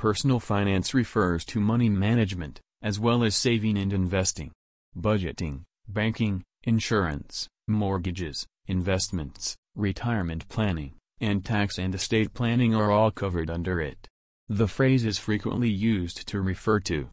Personal finance refers to money management, as well as saving and investing. Budgeting, banking, insurance, mortgages, investments, retirement planning, and tax and estate planning are all covered under it. The phrase is frequently used to refer to